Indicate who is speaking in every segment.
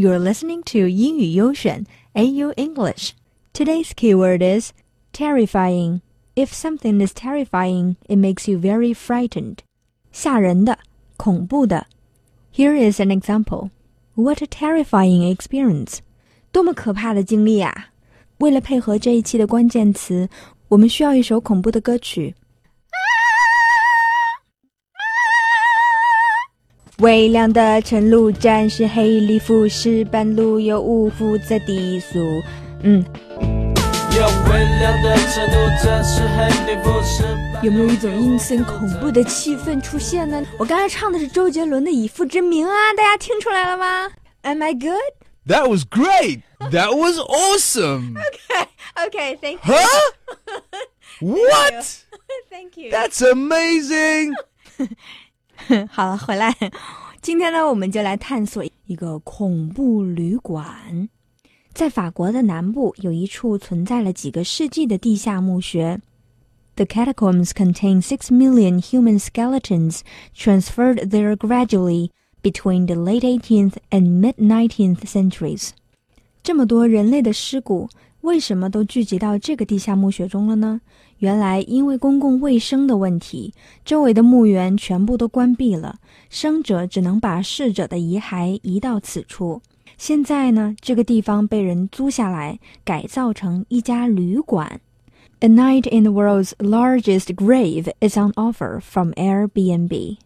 Speaker 1: You're listening to 英语优选 AU English. Today's keyword is terrifying. If something is terrifying, it makes you very frightened. 吓人的，恐怖的。Here is an example. What a terrifying experience! 多么可怕的经历啊！为了配合这一期的关键词，我们需要一首恐怖的歌曲。 微凉的晨露沾湿黑礼服，石板路有五伏在低诉。嗯，有没有一种阴森恐怖的气氛出现呢？我刚才唱的是周杰伦的《以父之名》啊，大家听出来了吗？Am I good?
Speaker 2: That was great. That was awesome.
Speaker 1: Okay, okay, thank you.
Speaker 2: Huh? What?
Speaker 1: Thank you.
Speaker 2: That's amazing.
Speaker 1: 好了，回来。今天呢，我们就来探索一个恐怖旅馆。在法国的南部，有一处存在了几个世纪的地下墓穴。The catacombs contain six million human skeletons transferred there gradually between the late 18th and mid 19th centuries. 这么多人类的尸骨，为什么都聚集到这个地下墓穴中了呢？原来，因为公共卫生的问题，周围的墓园全部都关闭了，生者只能把逝者的遗骸移到此处。现在呢，这个地方被人租下来，改造成一家旅馆。A night in the world's largest grave is on offer from Airbnb.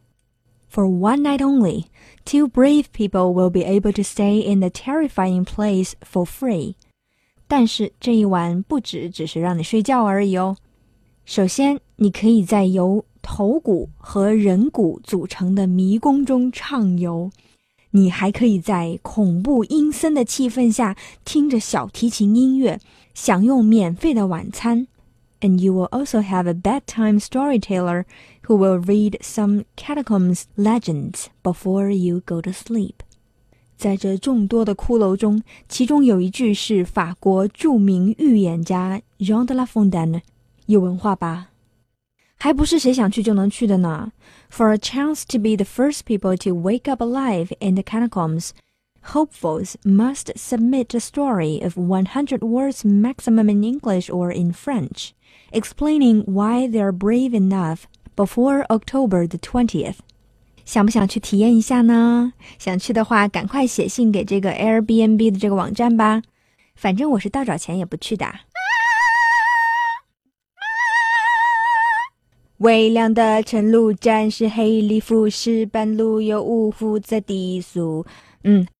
Speaker 1: For one night only, two brave people will be able to stay in the terrifying place for free. 但是这一晚不止只是让你睡觉而已哦。首先，你可以在由头骨和人骨组成的迷宫中畅游，你还可以在恐怖阴森的气氛下听着小提琴音乐，享用免费的晚餐。And you will also have a bedtime storyteller who will read some catacombs legends before you go to sleep. 在这众多的骷髅中，其中有一句是法国着名预言家 Jean de La Fontaine 有文化吧？还不是谁想去就能去的呢？For a chance to be the first people to wake up alive in the catacombs, hopefuls must submit a story of 100 words maximum in English or in French, explaining why they are brave enough before October the 20th. 想不想去体验一下呢？想去的话，赶快写信给这个 Airbnb 的这个网站吧。反正我是倒找钱也不去的。微凉的晨露沾湿黑礼服，石板路有雾伏在低速。嗯，